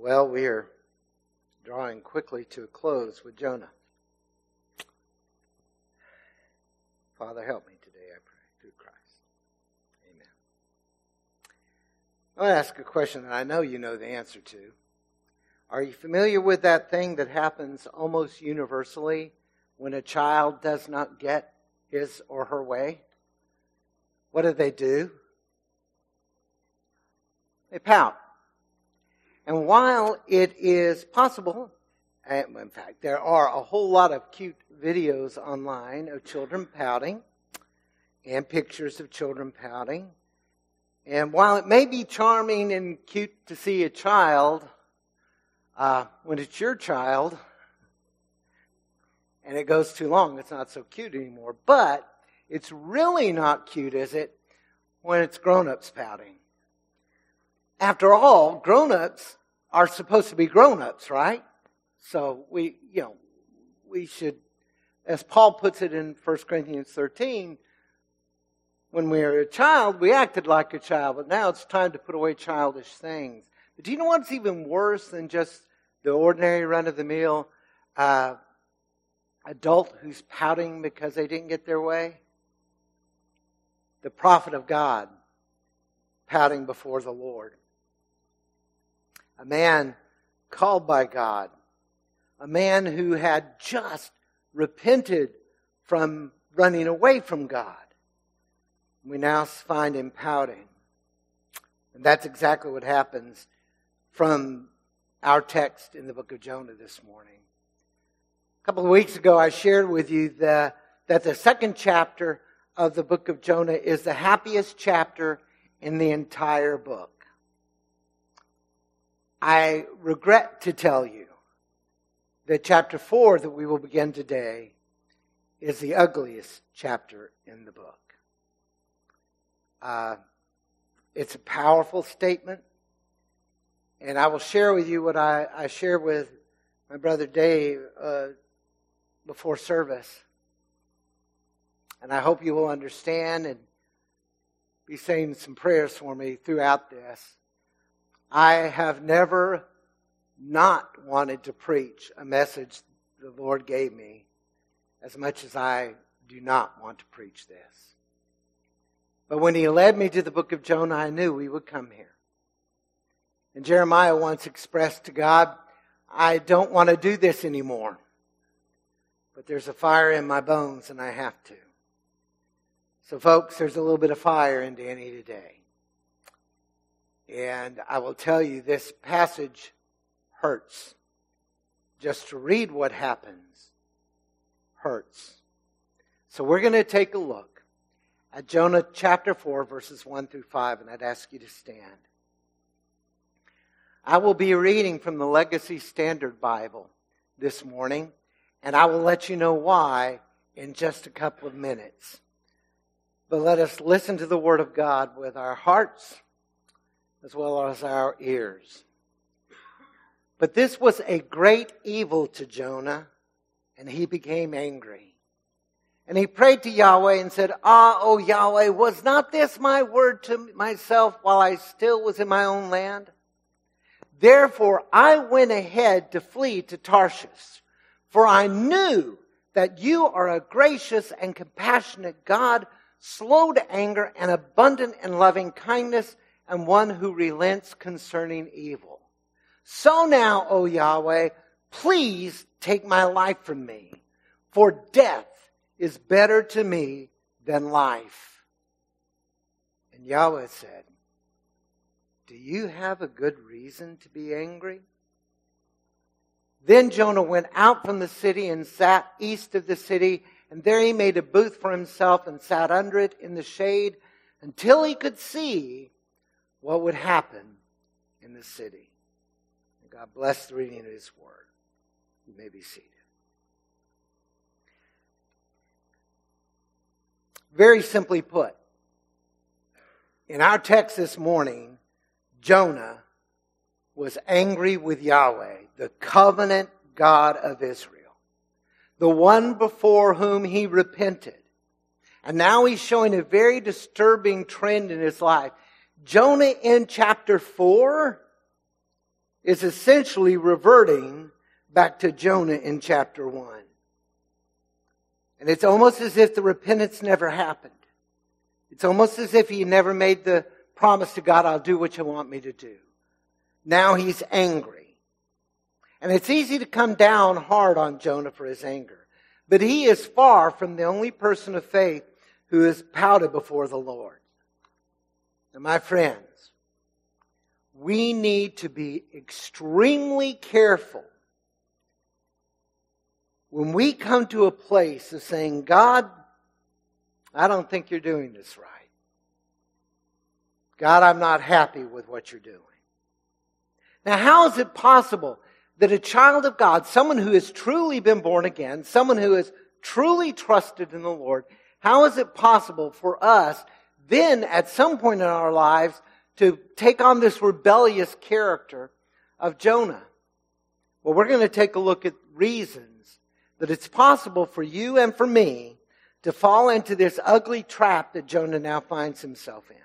Well, we are drawing quickly to a close with Jonah. Father, help me today, I pray, through Christ. Amen. I want to ask a question that I know you know the answer to. Are you familiar with that thing that happens almost universally when a child does not get his or her way? What do they do? They pout. And while it is possible, in fact, there are a whole lot of cute videos online of children pouting and pictures of children pouting. And while it may be charming and cute to see a child, uh, when it's your child and it goes too long, it's not so cute anymore. But it's really not cute, is it, when it's grown ups pouting? After all, grown ups are supposed to be grown ups, right? So we, you know, we should, as Paul puts it in 1 Corinthians 13, when we were a child, we acted like a child, but now it's time to put away childish things. But do you know what's even worse than just the ordinary run of the mill uh, adult who's pouting because they didn't get their way? The prophet of God pouting before the Lord a man called by God, a man who had just repented from running away from God. We now find him pouting. And that's exactly what happens from our text in the book of Jonah this morning. A couple of weeks ago, I shared with you the, that the second chapter of the book of Jonah is the happiest chapter in the entire book. I regret to tell you that chapter 4 that we will begin today is the ugliest chapter in the book. Uh, it's a powerful statement, and I will share with you what I, I shared with my brother Dave uh, before service. And I hope you will understand and be saying some prayers for me throughout this. I have never not wanted to preach a message the Lord gave me as much as I do not want to preach this. But when he led me to the book of Jonah, I knew we would come here. And Jeremiah once expressed to God, I don't want to do this anymore. But there's a fire in my bones and I have to. So folks, there's a little bit of fire in Danny today. And I will tell you, this passage hurts. Just to read what happens hurts. So we're going to take a look at Jonah chapter 4, verses 1 through 5, and I'd ask you to stand. I will be reading from the Legacy Standard Bible this morning, and I will let you know why in just a couple of minutes. But let us listen to the Word of God with our hearts as well as our ears. But this was a great evil to Jonah, and he became angry. And he prayed to Yahweh and said, Ah, O Yahweh, was not this my word to myself while I still was in my own land? Therefore I went ahead to flee to Tarshish, for I knew that you are a gracious and compassionate God, slow to anger and abundant in loving kindness and one who relents concerning evil. So now, O Yahweh, please take my life from me, for death is better to me than life. And Yahweh said, Do you have a good reason to be angry? Then Jonah went out from the city and sat east of the city, and there he made a booth for himself and sat under it in the shade until he could see what would happen in the city. And God bless the reading of His Word. You may be seated. Very simply put, in our text this morning, Jonah was angry with Yahweh, the covenant God of Israel, the one before whom he repented. And now he's showing a very disturbing trend in his life. Jonah in chapter 4 is essentially reverting back to Jonah in chapter 1. And it's almost as if the repentance never happened. It's almost as if he never made the promise to God, I'll do what you want me to do. Now he's angry. And it's easy to come down hard on Jonah for his anger. But he is far from the only person of faith who has pouted before the Lord. My friends, we need to be extremely careful when we come to a place of saying, God, I don't think you're doing this right. God, I'm not happy with what you're doing. Now, how is it possible that a child of God, someone who has truly been born again, someone who has truly trusted in the Lord, how is it possible for us then at some point in our lives to take on this rebellious character of Jonah? Well, we're going to take a look at reasons that it's possible for you and for me to fall into this ugly trap that Jonah now finds himself in.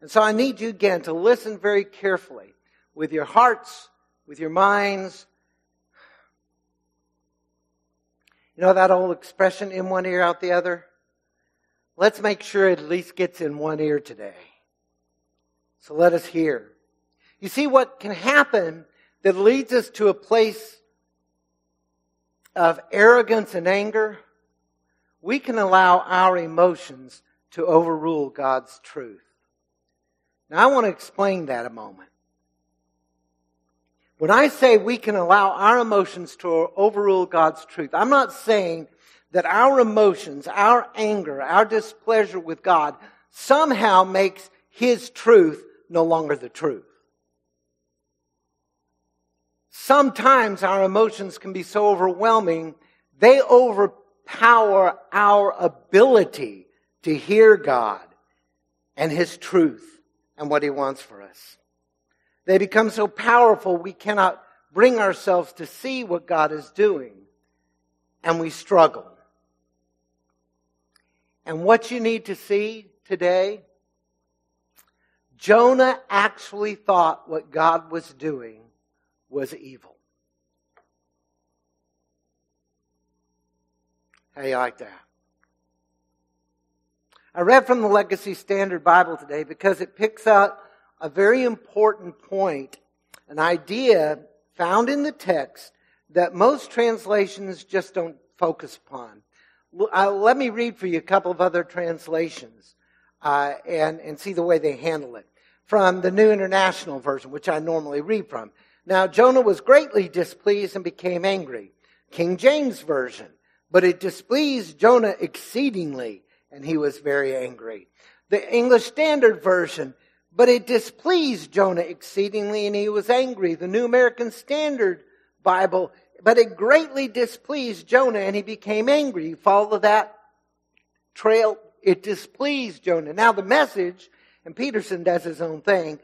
And so I need you again to listen very carefully with your hearts, with your minds. You know that old expression, in one ear, out the other? Let's make sure it at least gets in one ear today. So let us hear. You see what can happen that leads us to a place of arrogance and anger? We can allow our emotions to overrule God's truth. Now I want to explain that a moment. When I say we can allow our emotions to overrule God's truth, I'm not saying that our emotions, our anger, our displeasure with God somehow makes His truth no longer the truth. Sometimes our emotions can be so overwhelming, they overpower our ability to hear God and His truth and what He wants for us. They become so powerful we cannot bring ourselves to see what God is doing. And we struggle. And what you need to see today, Jonah actually thought what God was doing was evil. How you like that? I read from the Legacy Standard Bible today because it picks out a very important point, an idea found in the text that most translations just don't focus upon. Uh, let me read for you a couple of other translations uh, and, and see the way they handle it. From the New International Version, which I normally read from. Now, Jonah was greatly displeased and became angry. King James Version. But it displeased Jonah exceedingly and he was very angry. The English Standard Version, but it displeased Jonah exceedingly and he was angry. The New American Standard Bible, but it greatly displeased Jonah and he became angry. You follow that trail? It displeased Jonah. Now the message, and Peterson does his own thing,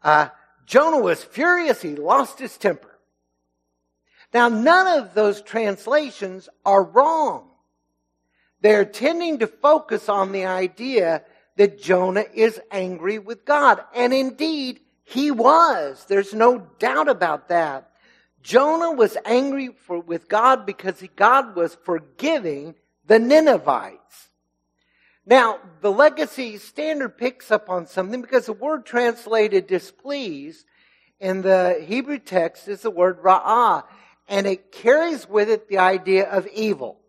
uh, Jonah was furious. He lost his temper. Now none of those translations are wrong. They're tending to focus on the idea that Jonah is angry with God. And indeed, he was. There's no doubt about that. Jonah was angry for, with God because God was forgiving the Ninevites. Now, the legacy standard picks up on something because the word translated displeased in the Hebrew text is the word ra'ah, and it carries with it the idea of evil.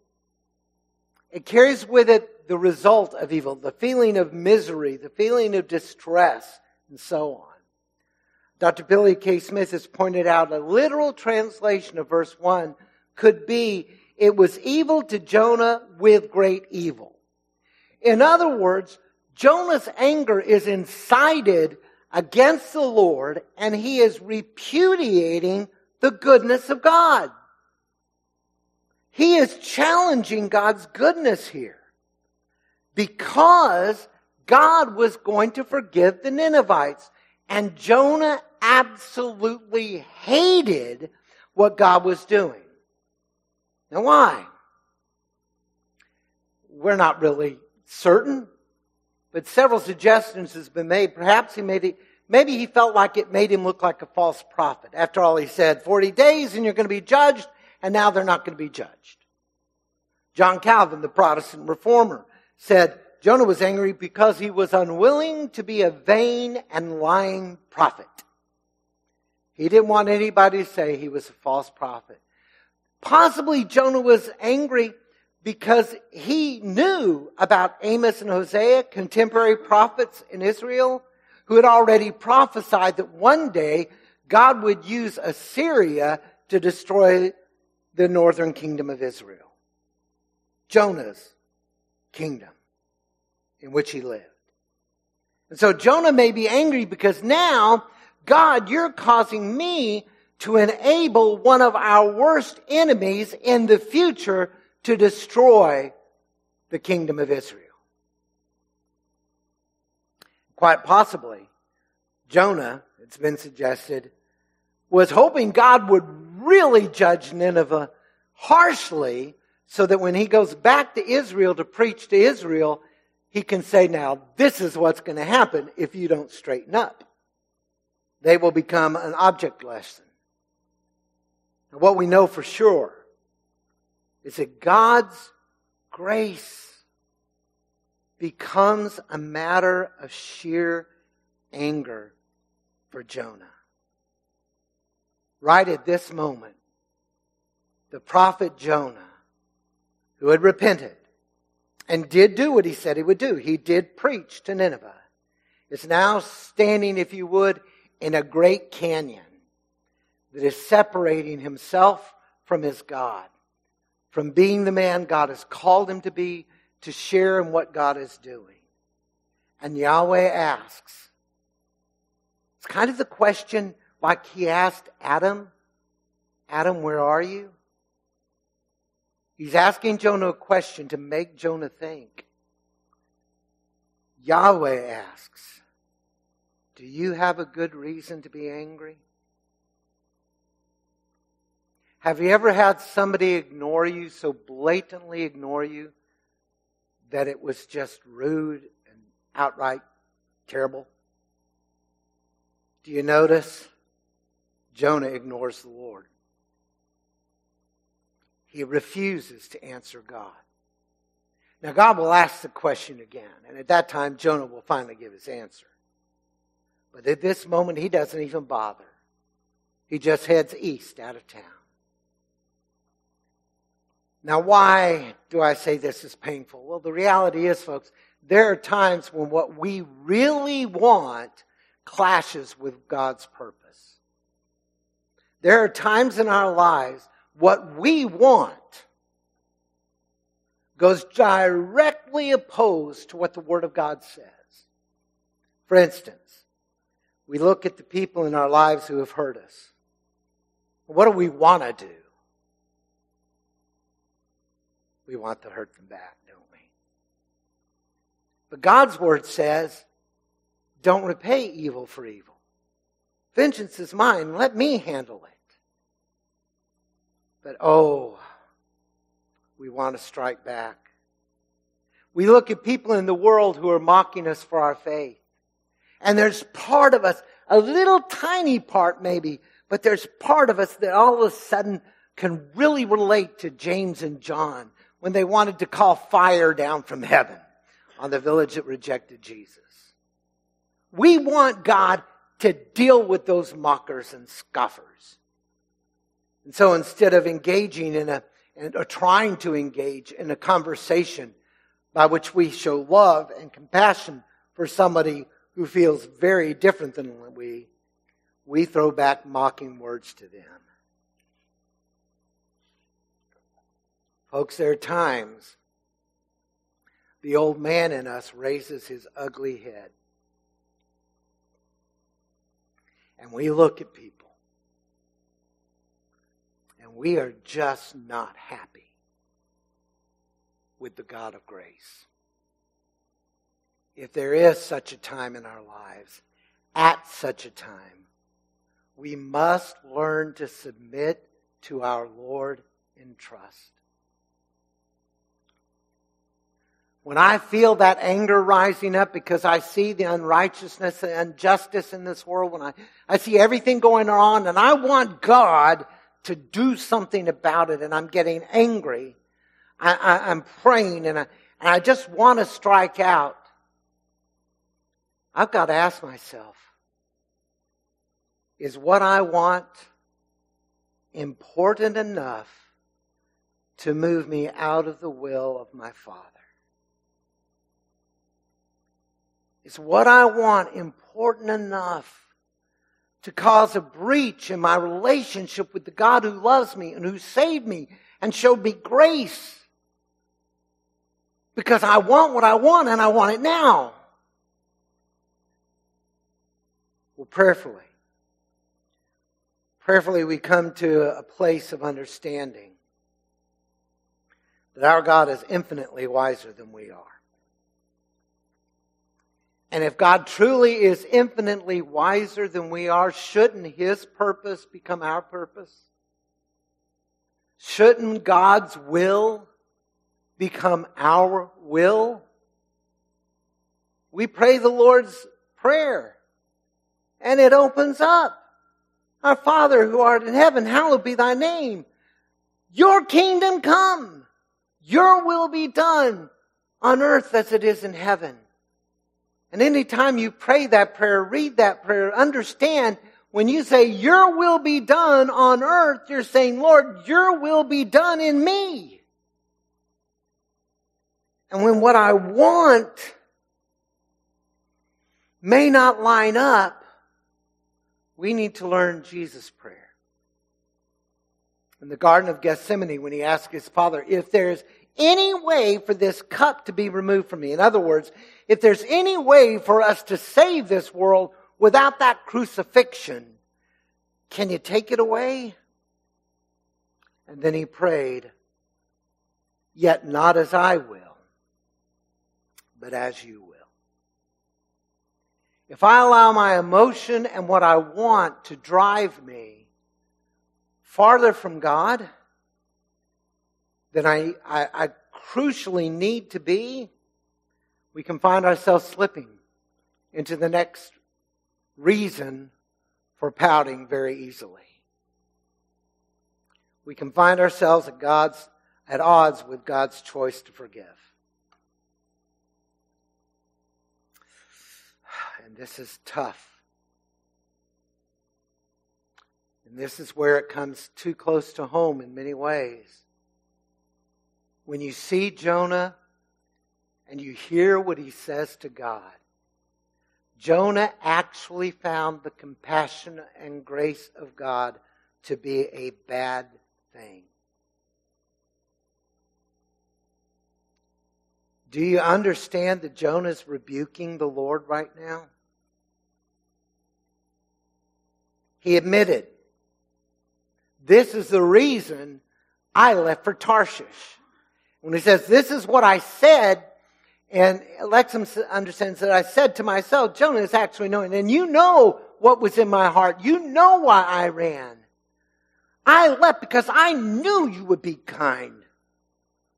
It carries with it the result of evil, the feeling of misery, the feeling of distress, and so on. Dr. Billy K. Smith has pointed out a literal translation of verse 1 could be, it was evil to Jonah with great evil. In other words, Jonah's anger is incited against the Lord and he is repudiating the goodness of God. He is challenging God's goodness here because God was going to forgive the Ninevites. And Jonah absolutely hated what God was doing. Now why? We're not really certain, but several suggestions has been made. Perhaps he made it, maybe he felt like it made him look like a false prophet. After all, he said, 40 days and you're going to be judged, and now they're not going to be judged. John Calvin, the Protestant reformer, said Jonah was angry because he was unwilling to be a vain and lying prophet. He didn't want anybody to say he was a false prophet. Possibly Jonah was angry because he knew about Amos and Hosea, contemporary prophets in Israel, who had already prophesied that one day God would use Assyria to destroy the northern kingdom of Israel. Jonah's kingdom in which he lived. And so Jonah may be angry because now, God, you're causing me to enable one of our worst enemies in the future to destroy the kingdom of Israel. Quite possibly, Jonah, it's been suggested, was hoping God would really judge Nineveh harshly so that when he goes back to Israel to preach to Israel, he can say, now, this is what's going to happen if you don't straighten up. They will become an object lesson. And what we know for sure is that God's grace becomes a matter of sheer anger for Jonah. Right at this moment, the prophet Jonah who had repented and did do what he said he would do. He did preach to Nineveh. Is now standing, if you would, in a great canyon that is separating himself from his God, from being the man God has called him to be, to share in what God is doing. And Yahweh asks, it's kind of the question like he asked Adam, Adam, where are you? He's asking Jonah a question to make Jonah think. Yahweh asks, Do you have a good reason to be angry? Have you ever had somebody ignore you, so blatantly ignore you, that it was just rude and outright terrible? Do you notice? Jonah ignores the Lord. He refuses to answer God. Now, God will ask the question again, and at that time, Jonah will finally give his answer. But at this moment, he doesn't even bother. He just heads east out of town. Now, why do I say this is painful? Well, the reality is, folks, there are times when what we really want clashes with God's purpose. There are times in our lives what we want goes directly opposed to what the Word of God says. For instance, we look at the people in our lives who have hurt us. What do we want to do? We want to hurt them back, don't we? But God's Word says, don't repay evil for evil. Vengeance is mine. Let me handle it. But oh, we want to strike back. We look at people in the world who are mocking us for our faith. And there's part of us, a little tiny part maybe, but there's part of us that all of a sudden can really relate to James and John when they wanted to call fire down from heaven on the village that rejected Jesus. We want God to deal with those mockers and scoffers. And so instead of engaging in a, or trying to engage in a conversation by which we show love and compassion for somebody who feels very different than we, we throw back mocking words to them. Folks, there are times the old man in us raises his ugly head. And we look at people we are just not happy with the God of grace. If there is such a time in our lives, at such a time, we must learn to submit to our Lord in trust. when I feel that anger rising up because I see the unrighteousness and injustice in this world, when I, I see everything going on and I want God to do something about it and I'm getting angry, I, am praying and I, and I just want to strike out. I've got to ask myself, is what I want important enough to move me out of the will of my Father? Is what I want important enough to cause a breach in my relationship with the God who loves me and who saved me and showed me grace? Because I want what I want and I want it now. Well, prayerfully. Prayerfully, we come to a place of understanding that our God is infinitely wiser than we are. And if God truly is infinitely wiser than we are, shouldn't His purpose become our purpose? Shouldn't God's will become our will? We pray the Lord's Prayer, and it opens up. Our Father who art in heaven, hallowed be thy name. Your kingdom come. Your will be done on earth as it is in heaven. And anytime you pray that prayer, read that prayer, understand when you say, Your will be done on earth, you're saying, Lord, Your will be done in me. And when what I want may not line up, we need to learn Jesus' prayer. In the Garden of Gethsemane, when he asked his father, if there's any way for this cup to be removed from me, in other words, if there's any way for us to save this world without that crucifixion, can you take it away? And then he prayed, Yet not as I will, but as you will. If I allow my emotion and what I want to drive me farther from God than I, I, I crucially need to be, we can find ourselves slipping into the next reason for pouting very easily. We can find ourselves at God's at odds with God's choice to forgive. And this is tough. And this is where it comes too close to home in many ways. When you see Jonah and you hear what he says to God. Jonah actually found the compassion and grace of God to be a bad thing. Do you understand that Jonah's rebuking the Lord right now? He admitted, This is the reason I left for Tarshish. When he says, This is what I said and Alexim understands that I said to myself, Jonah is actually knowing, and you know what was in my heart. You know why I ran. I left because I knew you would be kind.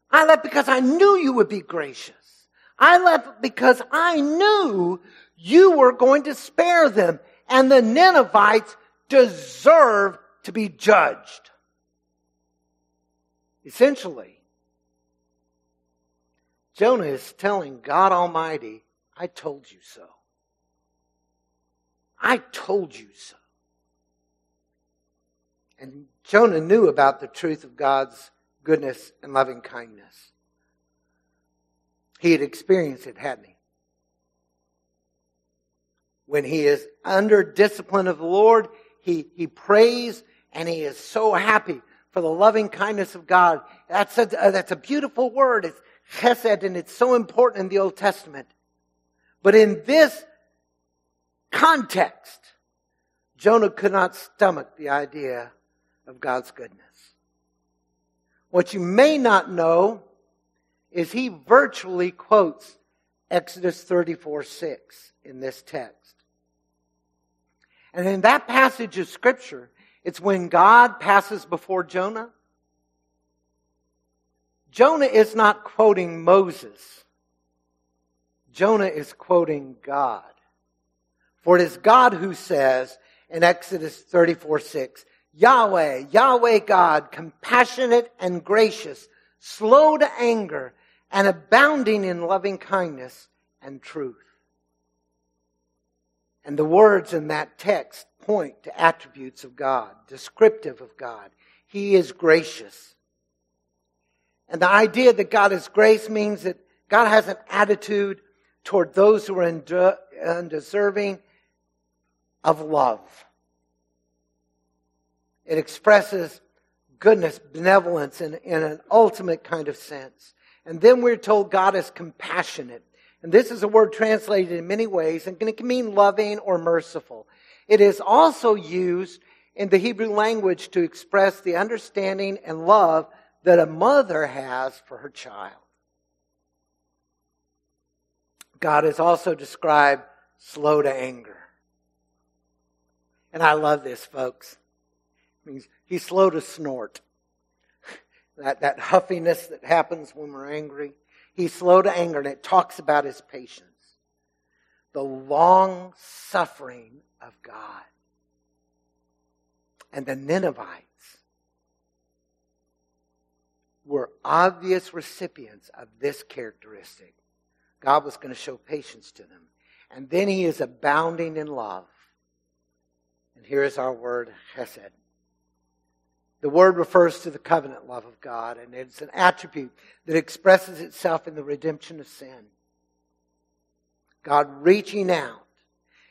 I left because I knew you would be gracious. I left because I knew you were going to spare them and the Ninevites deserve to be judged. Essentially, Jonah is telling God Almighty, I told you so. I told you so. And Jonah knew about the truth of God's goodness and loving kindness. He had experienced it, hadn't he? When he is under discipline of the Lord, he, he prays and he is so happy for the loving kindness of God. That's a, that's a beautiful word. It's, chesed, and it's so important in the Old Testament. But in this context, Jonah could not stomach the idea of God's goodness. What you may not know is he virtually quotes Exodus 34 6 in this text. And in that passage of scripture, it's when God passes before Jonah Jonah is not quoting Moses Jonah is quoting God. For it is God who says in Exodus 34 6, Yahweh, Yahweh God, compassionate and gracious, slow to anger, and abounding in loving kindness and truth. And the words in that text point to attributes of God, descriptive of God. He is gracious. And the idea that God is grace means that God has an attitude toward those who are undeserving of love. It expresses goodness, benevolence in, in an ultimate kind of sense. And then we're told God is compassionate. And this is a word translated in many ways and it can mean loving or merciful. It is also used in the Hebrew language to express the understanding and love that a mother has for her child. God is also described slow to anger. And I love this, folks. It means he's slow to snort. That, that huffiness that happens when we're angry. He's slow to anger, and it talks about his patience. The long suffering of God. And the Ninevites were obvious recipients of this characteristic. God was going to show patience to them. And then he is abounding in love. And here is our word, chesed. The word refers to the covenant love of God, and it's an attribute that expresses itself in the redemption of sin. God reaching out.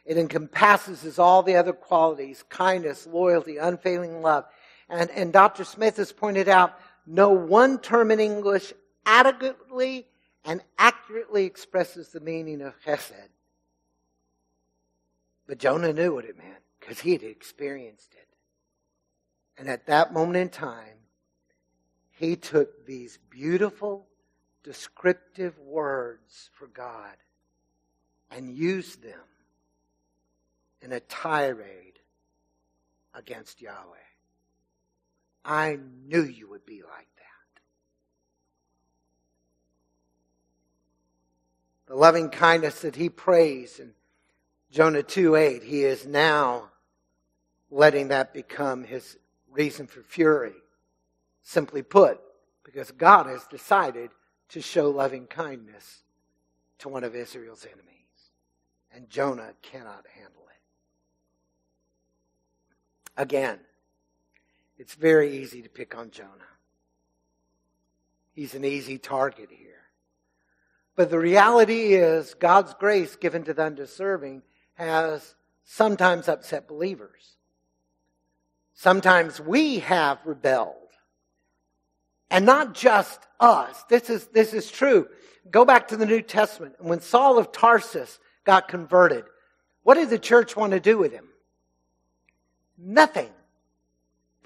It encompasses all the other qualities kindness, loyalty, unfailing love. And, and Dr. Smith has pointed out no one term in English adequately and accurately expresses the meaning of chesed. But Jonah knew what it meant because he had experienced it. And at that moment in time, he took these beautiful, descriptive words for God and used them in a tirade against Yahweh. I knew you would be like that. The loving kindness that he prays in Jonah 2 8, he is now letting that become his reason for fury. Simply put, because God has decided to show loving kindness to one of Israel's enemies. And Jonah cannot handle it. Again, it's very easy to pick on Jonah. He's an easy target here. But the reality is, God's grace given to the undeserving has sometimes upset believers. Sometimes we have rebelled. And not just us. This is, this is true. Go back to the New Testament. When Saul of Tarsus got converted, what did the church want to do with him? Nothing.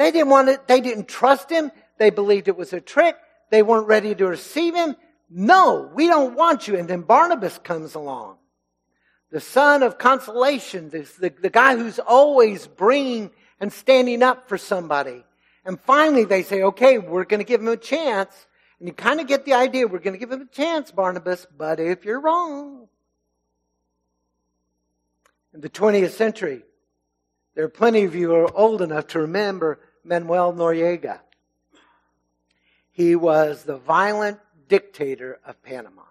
They didn't want it. They didn't trust him. They believed it was a trick. They weren't ready to receive him. No, we don't want you. And then Barnabas comes along. The son of consolation, the, the, the guy who's always bringing and standing up for somebody. And finally they say, okay, we're going to give him a chance. And you kind of get the idea, we're going to give him a chance, Barnabas, but if you're wrong. In the 20th century, there are plenty of you who are old enough to remember Manuel Noriega. He was the violent dictator of Panama.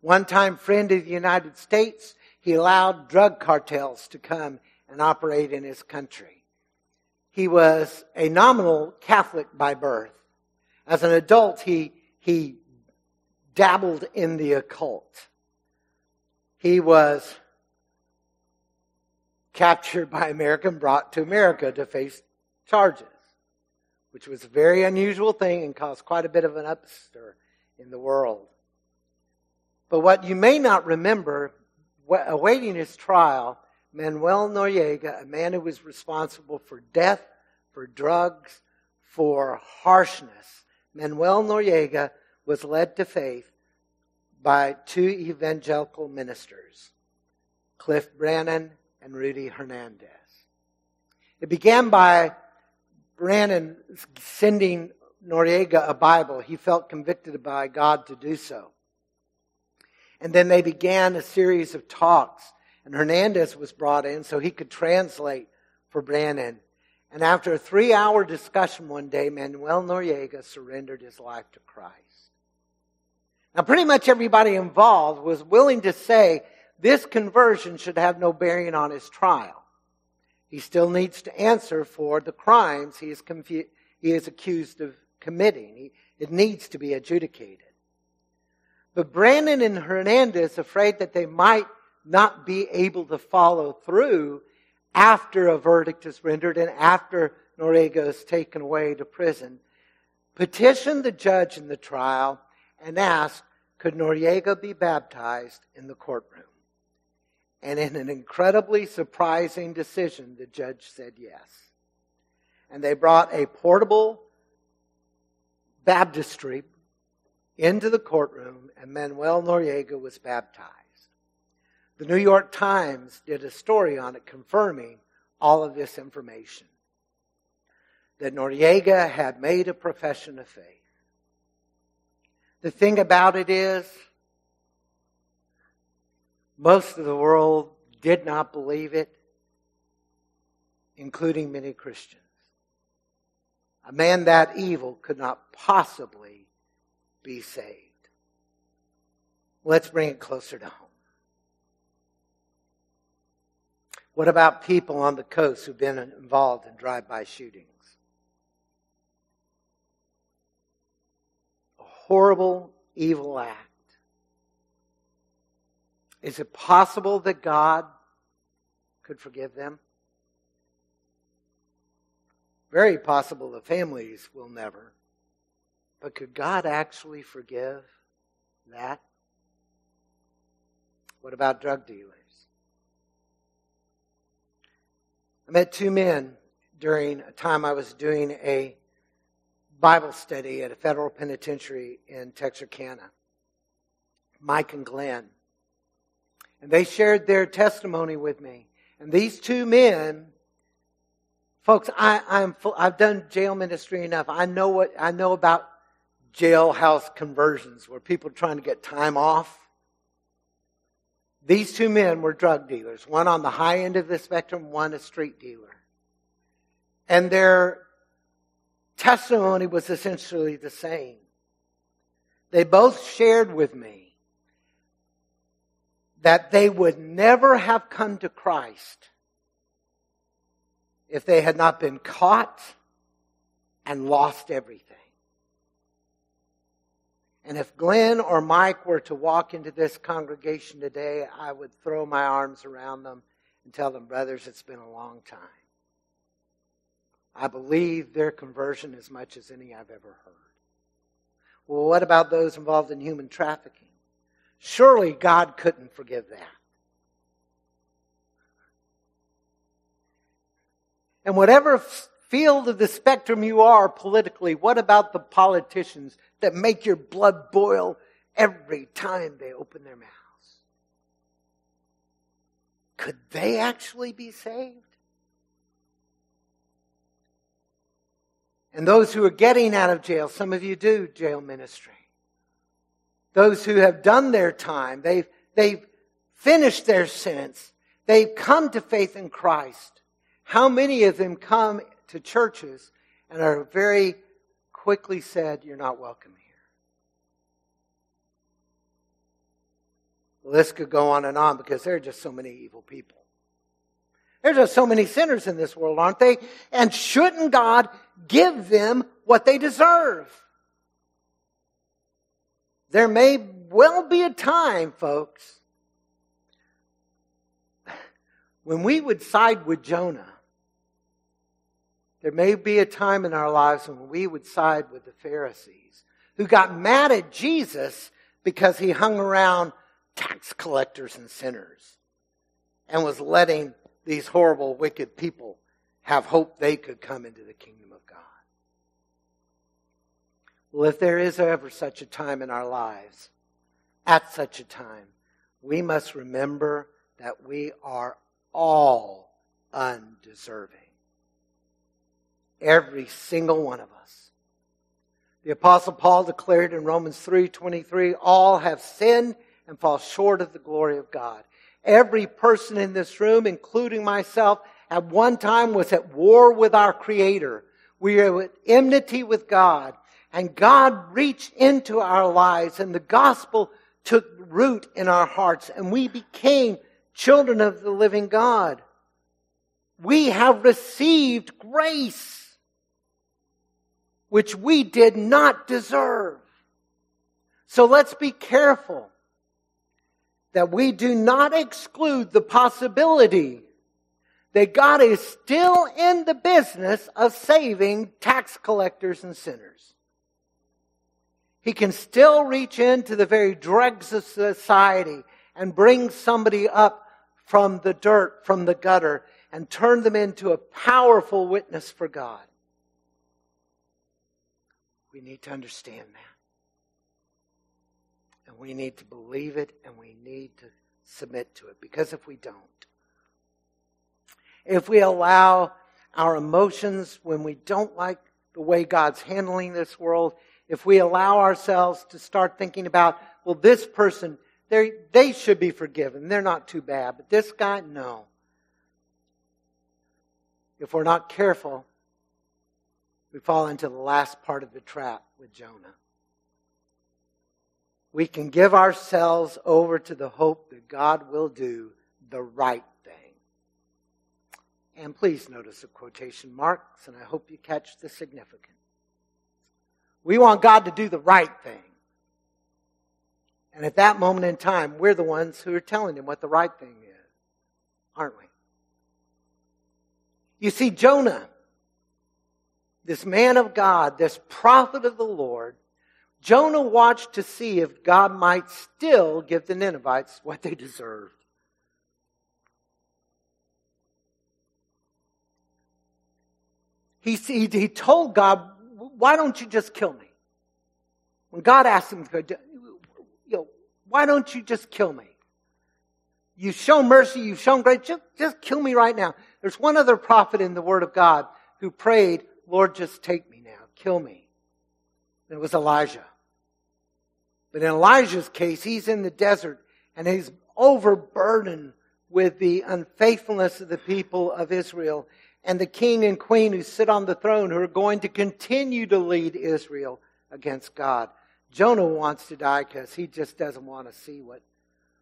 One time friend of the United States, he allowed drug cartels to come and operate in his country. He was a nominal Catholic by birth. As an adult, he, he dabbled in the occult. He was captured by America and brought to America to face charges, which was a very unusual thing and caused quite a bit of an upstir in the world. But what you may not remember, awaiting his trial, Manuel Noriega, a man who was responsible for death, for drugs, for harshness. Manuel Noriega was led to faith by two evangelical ministers, Cliff Brannon and Rudy Hernandez. It began by Brannon sending Noriega a Bible. He felt convicted by God to do so. And then they began a series of talks. And Hernandez was brought in so he could translate for Brannon. And after a three hour discussion one day, Manuel Noriega surrendered his life to Christ. Now, pretty much everybody involved was willing to say this conversion should have no bearing on his trial. He still needs to answer for the crimes he is, confu- he is accused of committing. He, it needs to be adjudicated. But Brannon and Hernandez, afraid that they might not be able to follow through after a verdict is rendered and after Noriega is taken away to prison, petitioned the judge in the trial and asked, could Noriega be baptized in the courtroom? And in an incredibly surprising decision, the judge said yes. And they brought a portable baptistry into the courtroom, and Manuel Noriega was baptized. The New York Times did a story on it confirming all of this information. That Noriega had made a profession of faith. The thing about it is, most of the world did not believe it, including many Christians. A man that evil could not possibly be saved. Let's bring it closer to home. What about people on the coast who've been involved in drive-by shootings? A horrible, evil act. Is it possible that God could forgive them? Very possible the families will never. But could God actually forgive that? What about drug dealers? I met two men during a time I was doing a Bible study at a federal penitentiary in Texarkana. Mike and Glenn. And they shared their testimony with me. And these two men, folks, I, I'm, I've done jail ministry enough. I know what, I know about jailhouse conversions where people are trying to get time off. These two men were drug dealers, one on the high end of the spectrum, one a street dealer. And their testimony was essentially the same. They both shared with me that they would never have come to Christ if they had not been caught and lost everything. And if Glenn or Mike were to walk into this congregation today, I would throw my arms around them and tell them, brothers, it's been a long time. I believe their conversion as much as any I've ever heard. Well, what about those involved in human trafficking? Surely God couldn't forgive that. And whatever field of the spectrum you are politically, what about the politicians that make your blood boil every time they open their mouths? Could they actually be saved? And those who are getting out of jail, some of you do jail ministry those who have done their time, they've, they've finished their sentence, they've come to faith in Christ. How many of them come to churches and are very quickly said, You're not welcome here? The list could go on and on because there are just so many evil people. There's just so many sinners in this world, aren't they? And shouldn't God give them what they deserve? There may well be a time, folks, when we would side with Jonah. There may be a time in our lives when we would side with the Pharisees who got mad at Jesus because he hung around tax collectors and sinners and was letting these horrible, wicked people have hope they could come into the kingdom. Well, if there is ever such a time in our lives, at such a time, we must remember that we are all undeserving. Every single one of us. The apostle Paul declared in Romans 3:23, all have sinned and fall short of the glory of God. Every person in this room, including myself, at one time was at war with our Creator. We are at enmity with God. And God reached into our lives and the gospel took root in our hearts and we became children of the living God. We have received grace, which we did not deserve. So let's be careful that we do not exclude the possibility that God is still in the business of saving tax collectors and sinners. He can still reach into the very dregs of society and bring somebody up from the dirt, from the gutter, and turn them into a powerful witness for God. We need to understand that. And we need to believe it and we need to submit to it. Because if we don't, if we allow our emotions when we don't like the way God's handling this world, if we allow ourselves to start thinking about, well, this person, they should be forgiven. They're not too bad. But this guy, no. If we're not careful, we fall into the last part of the trap with Jonah. We can give ourselves over to the hope that God will do the right thing. and please notice the quotation marks, and I hope you catch the significance. We want God to do the right thing. And at that moment in time, we're the ones who are telling him what the right thing is, aren't we? You see, Jonah, this man of God, this prophet of the Lord, Jonah watched to see if God might still give the Ninevites what they deserved. he, he, he told God, why don't you just kill me? When God asked him, you know, why don't you just kill me? You've shown mercy, you've shown grace, just, just kill me right now. There's one other prophet in the Word of God who prayed, Lord, just take me now, kill me. And it was Elijah. But in Elijah's case, he's in the desert and he's overburdened with the unfaithfulness of the people of Israel and the king and queen who sit on the throne who are going to continue to lead Israel against God. Jonah wants to die because he just doesn't want to see what,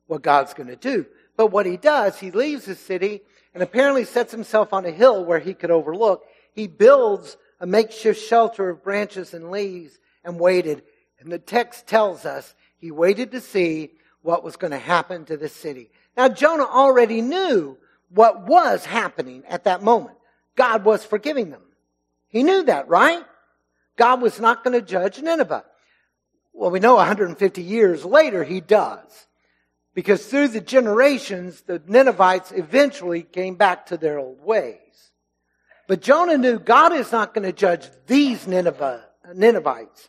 what God's going to do. But what he does, he leaves the city and apparently sets himself on a hill where he could overlook. He builds a makeshift shelter of branches and leaves and waited. And the text tells us he waited to see what was going to happen to the city. Now Jonah already knew what was happening at that moment. God was forgiving them. He knew that, right? God was not going to judge Nineveh. Well, we know 150 years later he does. Because through the generations, the Ninevites eventually came back to their old ways. But Jonah knew God is not going to judge these Nineveh, Ninevites.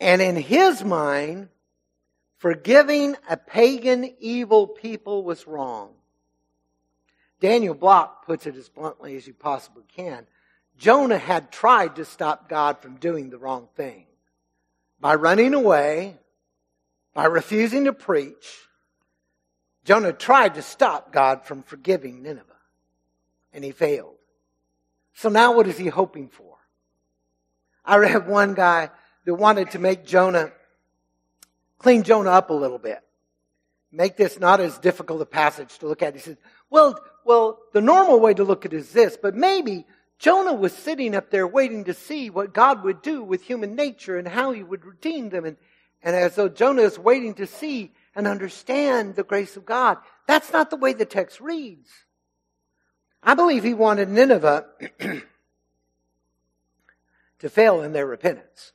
And in his mind, forgiving a pagan evil people was wrong. Daniel Block puts it as bluntly as you possibly can. Jonah had tried to stop God from doing the wrong thing by running away, by refusing to preach. Jonah tried to stop God from forgiving Nineveh, and he failed. So now what is he hoping for? I read one guy that wanted to make Jonah, clean Jonah up a little bit. Make this not as difficult a passage to look at. He said, well, well, the normal way to look at it is this, but maybe Jonah was sitting up there waiting to see what God would do with human nature and how he would redeem them. And, and as though Jonah is waiting to see and understand the grace of God. That's not the way the text reads. I believe he wanted Nineveh to fail in their repentance.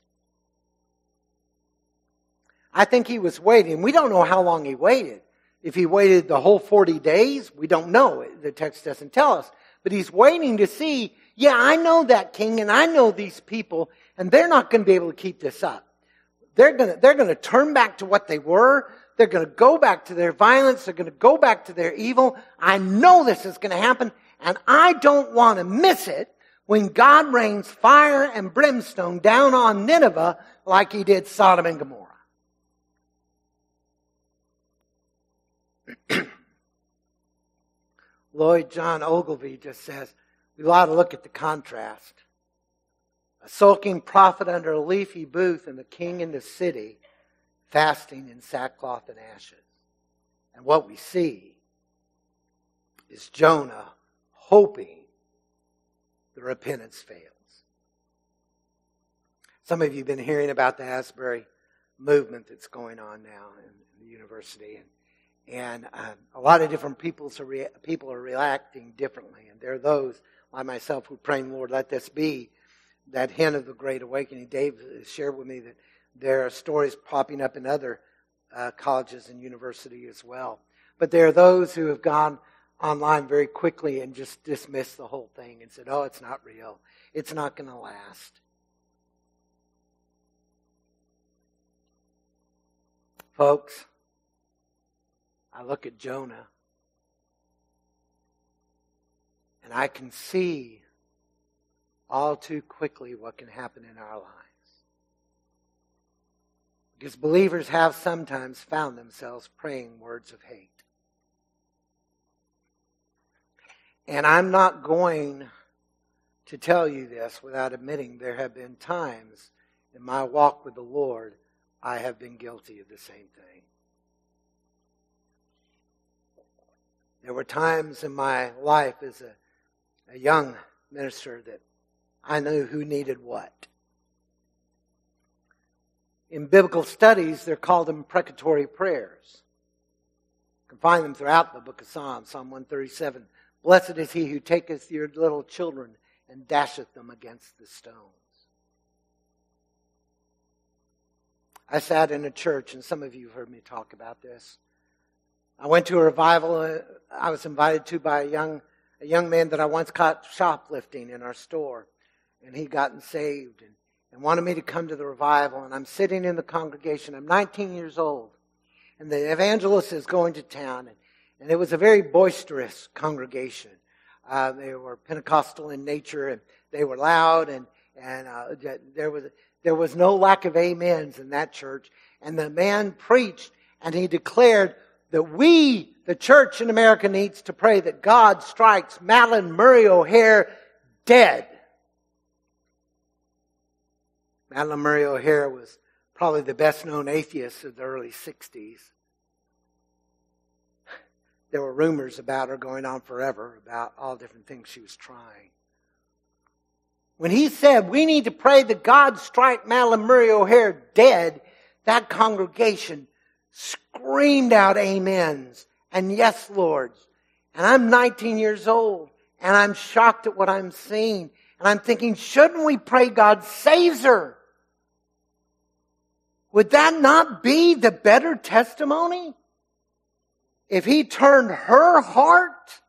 I think he was waiting. We don't know how long he waited. If he waited the whole 40 days, we don't know. The text doesn't tell us. But he's waiting to see, yeah, I know that king and I know these people and they're not going to be able to keep this up. They're going to, they're going to turn back to what they were. They're going to go back to their violence. They're going to go back to their evil. I know this is going to happen and I don't want to miss it when God rains fire and brimstone down on Nineveh like he did Sodom and Gomorrah. Lloyd John Ogilvie just says, we ought to look at the contrast. A sulking prophet under a leafy booth and the king in the city fasting in sackcloth and ashes. And what we see is Jonah hoping the repentance fails. Some of you have been hearing about the Asbury movement that's going on now in the university. And and um, a lot of different people's are people are reacting differently. And there are those, like myself, who pray, Lord, let this be that hint of the Great Awakening. Dave shared with me that there are stories popping up in other uh, colleges and university as well. But there are those who have gone online very quickly and just dismissed the whole thing and said, oh, it's not real. It's not going to last. Folks, I look at Jonah and I can see all too quickly what can happen in our lives. Because believers have sometimes found themselves praying words of hate. And I'm not going to tell you this without admitting there have been times in my walk with the Lord I have been guilty of the same thing. There were times in my life as a, a young minister that I knew who needed what. In biblical studies, they're called imprecatory prayers. You can find them throughout the book of Psalms, Psalm 137. Blessed is he who taketh your little children and dasheth them against the stones. I sat in a church, and some of you have heard me talk about this. I went to a revival uh, I was invited to by a young, a young man that I once caught shoplifting in our store. And he'd gotten saved and, and wanted me to come to the revival. And I'm sitting in the congregation. I'm 19 years old. And the evangelist is going to town. And, and it was a very boisterous congregation. Uh, they were Pentecostal in nature and they were loud and, and uh, there was there was no lack of amens in that church. And the man preached and he declared that we, the church in America, needs to pray that God strikes Madalyn Murray O'Hair dead. Madalyn Murray O'Hair was probably the best known atheist of the early 60s. There were rumors about her going on forever about all different things she was trying. When he said, we need to pray that God strike Madalyn Murray O'Hair dead, that congregation screamed out amens and yes, lords. And I'm 19 years old and I'm shocked at what I'm seeing. And I'm thinking, shouldn't we pray God saves her? Would that not be the better testimony? If he turned her heart?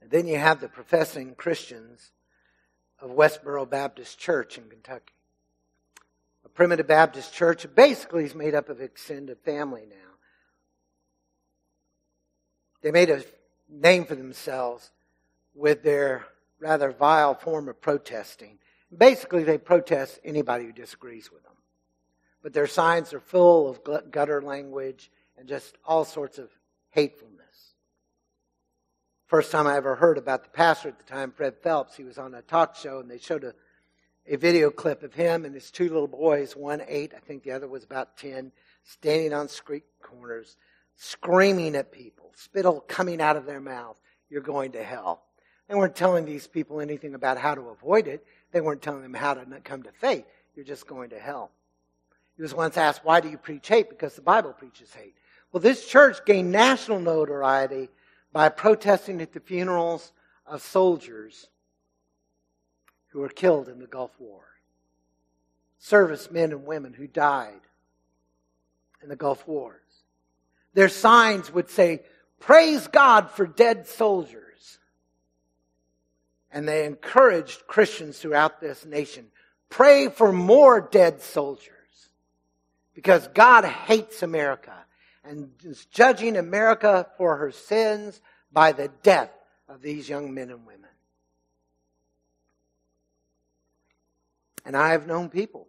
And then you have the professing Christians of Westboro Baptist Church in Kentucky primitive Baptist church basically is made up of extended family now. They made a name for themselves with their rather vile form of protesting. Basically, they protest anybody who disagrees with them. But their signs are full of gutter language and just all sorts of hatefulness. First time I ever heard about the pastor at the time, Fred Phelps, he was on a talk show and they showed a a video clip of him and his two little boys, one eight, I think the other was about ten, standing on street corners, screaming at people, spittle coming out of their mouth. You're going to hell. They weren't telling these people anything about how to avoid it. They weren't telling them how to come to faith. You're just going to hell. He was once asked, why do you preach hate? Because the Bible preaches hate. Well, this church gained national notoriety by protesting at the funerals of soldiers who were killed in the Gulf War, servicemen and women who died in the Gulf Wars. Their signs would say, Praise God for dead soldiers. And they encouraged Christians throughout this nation, pray for more dead soldiers. Because God hates America and is judging America for her sins by the death of these young men and women. And I have known people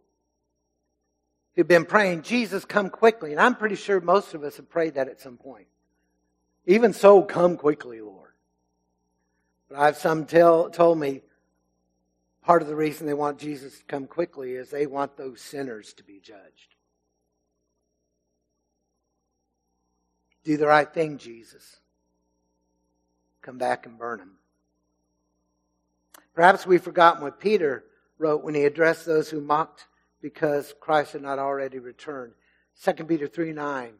who've been praying, Jesus, come quickly. And I'm pretty sure most of us have prayed that at some point. Even so, come quickly, Lord. But I've some tell, told me part of the reason they want Jesus to come quickly is they want those sinners to be judged. Do the right thing, Jesus. Come back and burn them. Perhaps we've forgotten what Peter wrote when he addressed those who mocked because Christ had not already returned. 2 Peter 3 9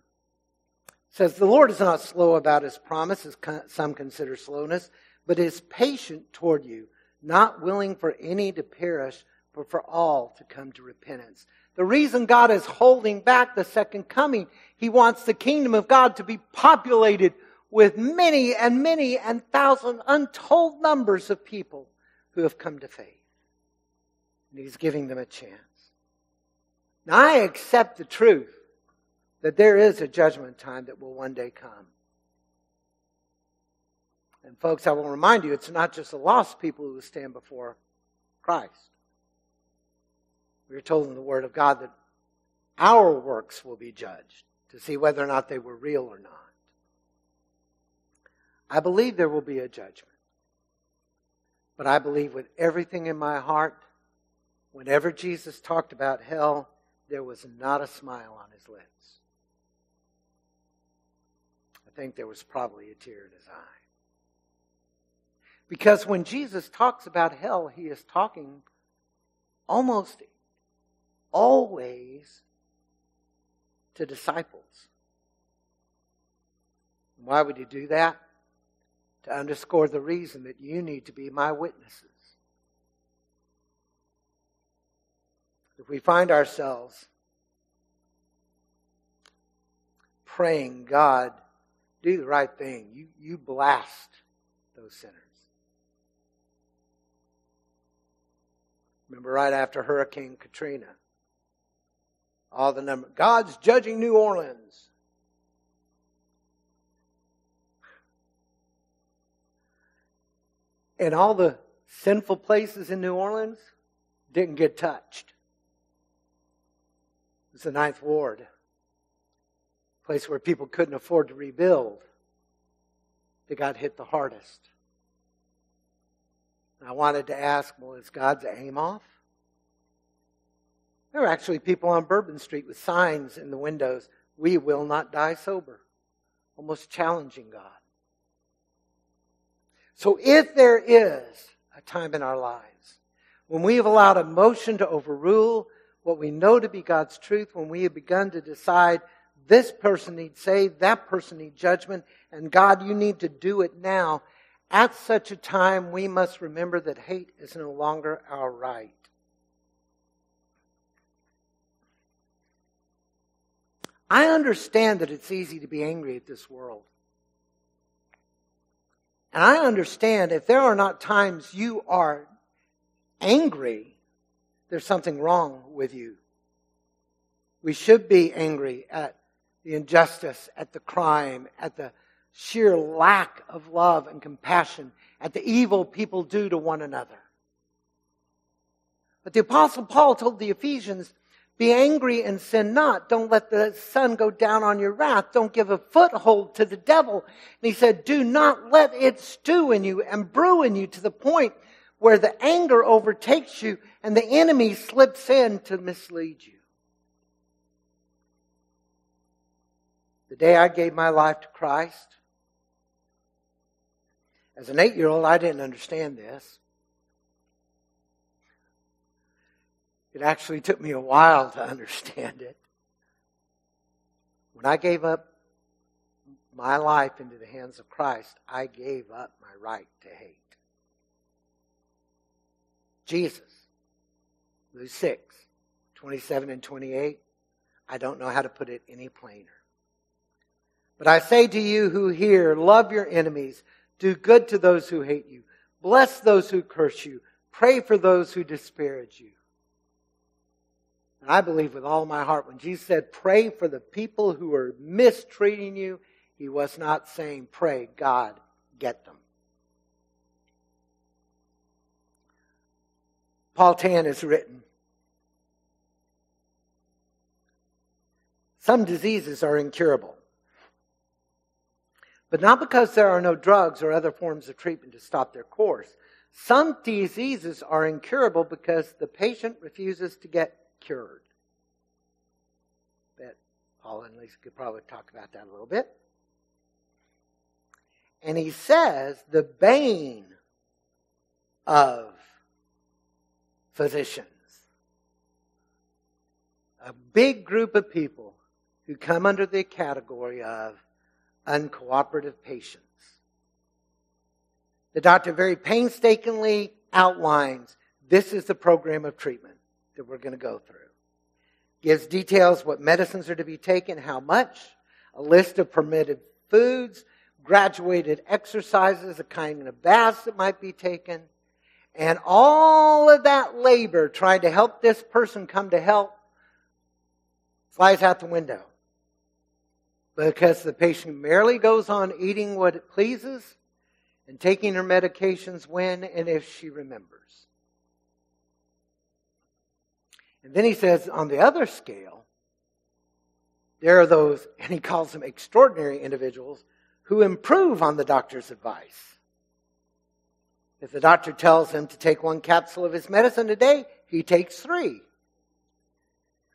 says, The Lord is not slow about his promise, as some consider slowness, but is patient toward you, not willing for any to perish, but for all to come to repentance. The reason God is holding back the second coming, He wants the kingdom of God to be populated with many and many and thousand untold numbers of people who have come to faith. And He's giving them a chance. Now I accept the truth that there is a judgment time that will one day come. And folks, I will remind you, it's not just the lost people who stand before Christ. We are told in the Word of God that our works will be judged to see whether or not they were real or not. I believe there will be a judgment. But I believe with everything in my heart, whenever Jesus talked about hell, there was not a smile on his lips. I think there was probably a tear in his eye. Because when Jesus talks about hell, he is talking almost always to disciples. Why would he do that? To underscore the reason that you need to be my witnesses. If we find ourselves praying, God, do the right thing, you, you blast those sinners. Remember right after Hurricane Katrina, all the number, God's judging New Orleans. And all the sinful places in New Orleans didn't get touched. It's the Ninth Ward, a place where people couldn't afford to rebuild. They got hit the hardest. And I wanted to ask, well, is God's aim off? There were actually people on Bourbon Street with signs in the windows, we will not die sober. Almost challenging God. So if there is a time in our lives when we have allowed emotion to overrule what we know to be God's truth when we have begun to decide this person needs saved, that person needs judgment, and God, you need to do it now. At such a time, we must remember that hate is no longer our right. I understand that it's easy to be angry at this world. And I understand if there are not times you are angry, there's something wrong with you. We should be angry at the injustice, at the crime, at the sheer lack of love and compassion, at the evil people do to one another. But the apostle Paul told the Ephesians, be angry and sin not. Don't let the sun go down on your wrath. Don't give a foothold to the devil. And he said, do not let it stew in you and brew in you to the point where the anger overtakes you and the enemy slips in to mislead you. The day I gave my life to Christ, as an eight year old, I didn't understand this. It actually took me a while to understand it. When I gave up my life into the hands of Christ, I gave up my right to hate. Jesus. Luke 6, 27 and 28. I don't know how to put it any plainer. But I say to you who hear, love your enemies, do good to those who hate you, bless those who curse you, pray for those who disparage you. And I believe with all my heart when Jesus said, pray for the people who are mistreating you, he was not saying, pray, God, get them. Paul Tan has written, Some diseases are incurable. But not because there are no drugs or other forms of treatment to stop their course. Some diseases are incurable because the patient refuses to get cured. Bet Paul and Lisa could probably talk about that a little bit. And he says the bane of physicians, a big group of people who come under the category of uncooperative patients. The doctor very painstakingly outlines this is the program of treatment that we're going to go through. Gives details what medicines are to be taken, how much, a list of permitted foods, graduated exercises, a kind of baths that might be taken, and all of that labor trying to help this person come to help flies out the window. Because the patient merely goes on eating what it pleases and taking her medications when and if she remembers. And then he says, on the other scale, there are those, and he calls them extraordinary individuals, who improve on the doctor's advice. If the doctor tells him to take one capsule of his medicine a day, he takes three.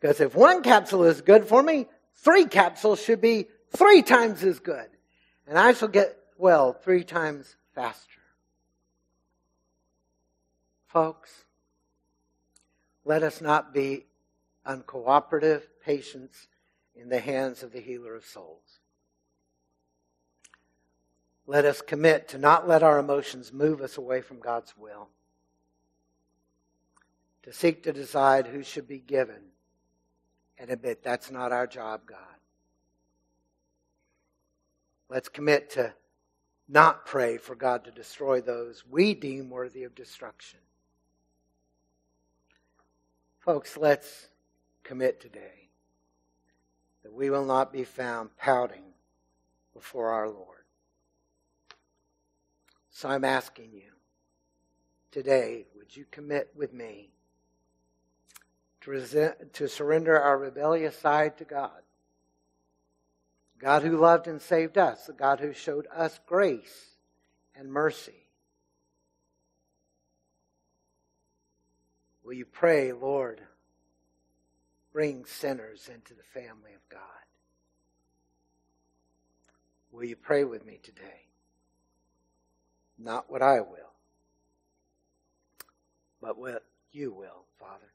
Because if one capsule is good for me, three capsules should be three times as good. And I shall get well three times faster. Folks, let us not be uncooperative patients in the hands of the healer of souls. Let us commit to not let our emotions move us away from God's will. To seek to decide who should be given and admit that's not our job, God. Let's commit to not pray for God to destroy those we deem worthy of destruction. Folks, let's commit today that we will not be found pouting before our Lord. So I'm asking you today, would you commit with me to, resent, to surrender our rebellious side to God? God who loved and saved us, the God who showed us grace and mercy. Will you pray, Lord, bring sinners into the family of God? Will you pray with me today? Not what I will, but what you will, Father.